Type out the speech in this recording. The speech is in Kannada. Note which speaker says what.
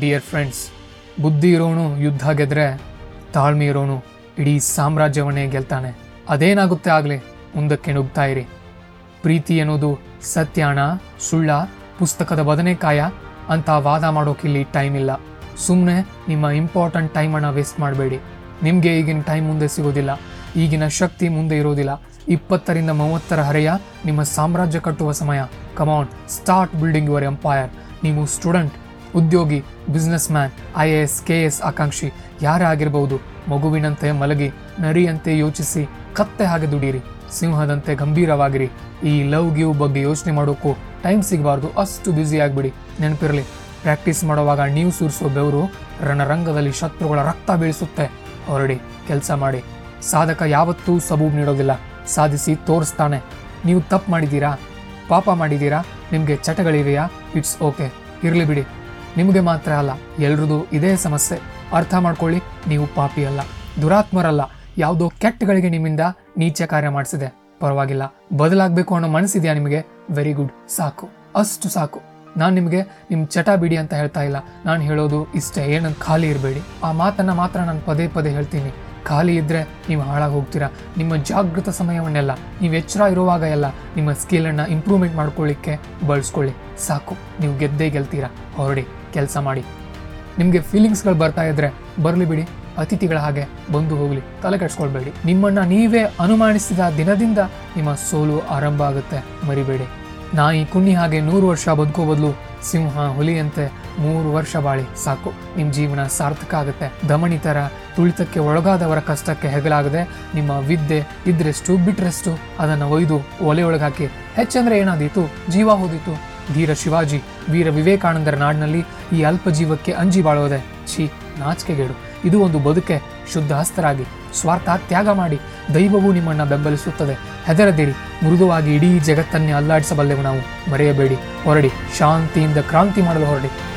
Speaker 1: ಡಿಯರ್ ಫ್ರೆಂಡ್ಸ್ ಬುದ್ಧಿ ಇರೋನು, ಯುದ್ಧ ಗೆದ್ರೆ ತಾಳ್ಮೆ ಇರೋನು, ಇಡೀ ಸಾಮ್ರಾಜ್ಯವನ್ನೇ ಗೆಲ್ತಾನೆ. ಅದೇನಾಗುತ್ತೆ ಆಗಲಿ? ಮುಂದಕ್ಕೆ ನುಗ್ತಾ ಇರಿ. ಪ್ರೀತಿ ಅನ್ನೋದು ಸತ್ಯಾಣ ಸುಳ್ಳ, ಪುಸ್ತಕದ ಬದನೆಕಾಯ ಅಂತ ವಾದ ಮಾಡೋಕೆ ಇಲ್ಲಿ ಟೈಮ್ ಇಲ್ಲ. ಸುಮ್ಮನೆ ನಿಮ್ಮ ಇಂಪಾರ್ಟೆಂಟ್ ಟೈಮನ್ನು ವೇಸ್ಟ್ ಮಾಡಬೇಡಿ. ನಿಮಗೆ ಈಗಿನ ಟೈಮ್ ಮುಂದೆ ಸಿಗೋದಿಲ್ಲ. ಈಗಿನ ಶಕ್ತಿ ಮುಂದೆ ಇರೋದಿಲ್ಲ. ಇಪ್ಪತ್ತರಿಂದ ಮೂವತ್ತರ ಹರೆಯ ನಿಮ್ಮ ಸಾಮ್ರಾಜ್ಯ ಕಟ್ಟುವ ಸಮಯ. Come on start building your empire ನೀವು ಸ್ಟೂಡೆಂಟ್ ಉದ್ಯೋಗಿ businessman I A S K S ಆಕಾಂಕ್ಷಿ ಯಾರೇ ಆಗಿರಬಹುದು ಮಗುವಿನಂತೆ ಮಲಗಿ, ನರಿಯಂತೆ ಯೋಚಿಸಿ, ಕತ್ತೆ ಹಾಗೆ ದುಡೀರಿ, ಸಿಂಹದಂತೆ ಗಂಭೀರವಾಗಿರಿ. ಈ ಲವ್ ಗಿವ್ ಬಗ್ಗೆ ಯೋಚನೆ ಮಾಡೋಕ್ಕೂ ಟೈಮ್ ಸಿಗಬಾರ್ದು, ಅಷ್ಟು ಬ್ಯುಸಿ ಆಗಿಬಿಡಿ. ನೆನಪಿರಲಿ, ಪ್ರಾಕ್ಟೀಸ್ ಮಾಡುವಾಗ ನೀವು ಸುರಿಸೋ ಬೆವರು ರಣರಂಗದಲ್ಲಿ ಶತ್ರುಗಳ ರಕ್ತ ಬೀಳಿಸುತ್ತೆ. ಹೊರಡಿ, ಕೆಲಸ ಮಾಡಿ. ಸಾಧಕ ಯಾವತ್ತೂ ಸಬೂಬ್ ನೀಡೋದಿಲ್ಲ, ಸಾಧಿಸಿ ತೋರಿಸ್ತಾನೆ. ನೀವು ತಪ್ಪು ಮಾಡಿದ್ದೀರಾ? ಪಾಪ ಮಾಡಿದ್ದೀರಾ? ನಿಮಗೆ ಚಟಗಳಿವೆಯಾ? ಇಟ್ಸ್ ಓಕೆ ಇರಲಿ ಬಿಡಿ. ನಿಮಗೆ ಮಾತ್ರ ಅಲ್ಲ ಎಲ್ರದು ಇದೇ ಸಮಸ್ಯೆ. ಅರ್ಥ ಮಾಡ್ಕೊಳ್ಳಿ, ನೀವು ಪಾಪಿ ಅಲ್ಲ, ದುರಾತ್ಮರಲ್ಲ. ಯಾವುದೋ ಕೆಟ್ಟಗಳಿಗೆ ನಿಮ್ಮಿಂದ ನೀಚ ಕಾರ್ಯ ಮಾಡಿಸಿದೆ. ಪರವಾಗಿಲ್ಲ, ಬದಲಾಗಬೇಕು ಅನ್ನೋ ಮನಸ್ಸಿದೆಯಾ ನಿಮಗೆ? ವೆರಿ ಗುಡ್ ಸಾಕು, ಅಷ್ಟು ಸಾಕು. ನಾನು ನಿಮಗೆ ನಿಮ್ಮ ಚಟ ಬಿಡಿ ಅಂತ ಹೇಳ್ತಾ ಇಲ್ಲ. ನಾನು ಹೇಳೋದು ಇಷ್ಟೇ ಏನಂತ ಖಾಲಿ ಇರಬೇಡಿ. ಆ ಮಾತನ್ನ ಮಾತ್ರ ನಾನು ಪದೇ ಪದೇ ಹೇಳ್ತೀನಿ. ಖಾಲಿ ಇದ್ದರೆ ನೀವು ಹಾಳಾಗಿ ಹೋಗ್ತೀರಾ ನಿಮ್ಮ ಜಾಗೃತ ಸಮಯವನ್ನೆಲ್ಲ, ನೀವು ಎಚ್ಚರ ಇರುವಾಗ ಎಲ್ಲ ನಿಮ್ಮ ಸ್ಕಿಲನ್ನು ಇಂಪ್ರೂವ್ಮೆಂಟ್ ಮಾಡ್ಕೊಳ್ಳಿಕ್ಕೆ ಬಳಸ್ಕೊಳ್ಳಿ. ಸಾಕು, ನೀವು ಗೆದ್ದೇ ಗೆಲ್ತೀರಾ? ಹೊರಡಿ, ಕೆಲಸ ಮಾಡಿ. ನಿಮಗೆ ಫೀಲಿಂಗ್ಸ್ಗಳು ಬರ್ತಾ ಇದ್ರೆ ಬರಲಿ ಬಿಡಿ, ಅತಿಥಿಗಳ ಹಾಗೆ ಬಂದು ಹೋಗಲಿ, ತಲೆ ಕೆಡ್ಸ್ಕೊಳ್ಬೇಡಿ. ನಿಮ್ಮನ್ನ ನೀವೇ ಅನುಮಾನಿಸಿದ ದಿನದಿಂದ ನಿಮ್ಮ ಸೋಲು ಆರಂಭ ಆಗುತ್ತೆ, ಮರಿಬೇಡಿ. ನಾಯಿ ಕುನ್ನಿ ಹಾಗೆ ನೂರು ವರ್ಷ ಬದುಕೋ ಬದಲು ಸಿಂಹ ಹುಲಿಯಂತೆ ಮೂರು ವರ್ಷ ಬಾಳಿ. ಸಾಕು ನಿಮ್ಮ ಜೀವನ ಸಾರ್ಥಕ ಆಗುತ್ತೆ. ದಮನಿತರ ತುಳಿತಕ್ಕೆ ಒಳಗಾದವರ ಕಷ್ಟಕ್ಕೆ ಹೆಗಲಾಗದೆ ನಿಮ್ಮ ವಿದ್ಯೆ ಇದ್ರೆಷ್ಟು ಬಿಟ್ರೆಷ್ಟು ಅದನ್ನ ಒಯ್ದು ಒಲೆ ಒಳಗಾಕಿ ಹೆಚ್ಚಂದ್ರೆ ಏನಾದೀತು? ಜೀವ ಹೋದಿತು. ಧೀರ ಶಿವಾಜಿ, ವೀರ ವಿವೇಕಾನಂದರ ನಾಡಿನಲ್ಲಿ ಈ ಅಲ್ಪ ಜೀವಕ್ಕೆ ಅಂಜಿ ಬಾಳೋದೆ. ಛೀ, ನಾಚಿಕೆಗೇಡು. ಇದು ಒಂದು ಬದುಕೆ. ಶುದ್ಧ ಹಸ್ತರಾಗಿ. ಸ್ವಾರ್ಥ ತ್ಯಾಗ ಮಾಡಿ. ದೈವವು ನಿಮ್ಮನ್ನ ಬೆಂಬಲಿಸುತ್ತದೆ. ಹೆದರದಿರಿ. ಮೃದುವಾಗಿ ಇಡೀ ಜಗತ್ತನ್ನೇ ಅಲ್ಲಾಡಿಸಬಲ್ಲೆವು ನಾವು. ಮರೆಯಬೇಡಿ. ಹೊರಡಿ. ಶಾಂತಿಯಿಂದ ಕ್ರಾಂತಿ ಮಾಡಲು ಹೊರಡಿ.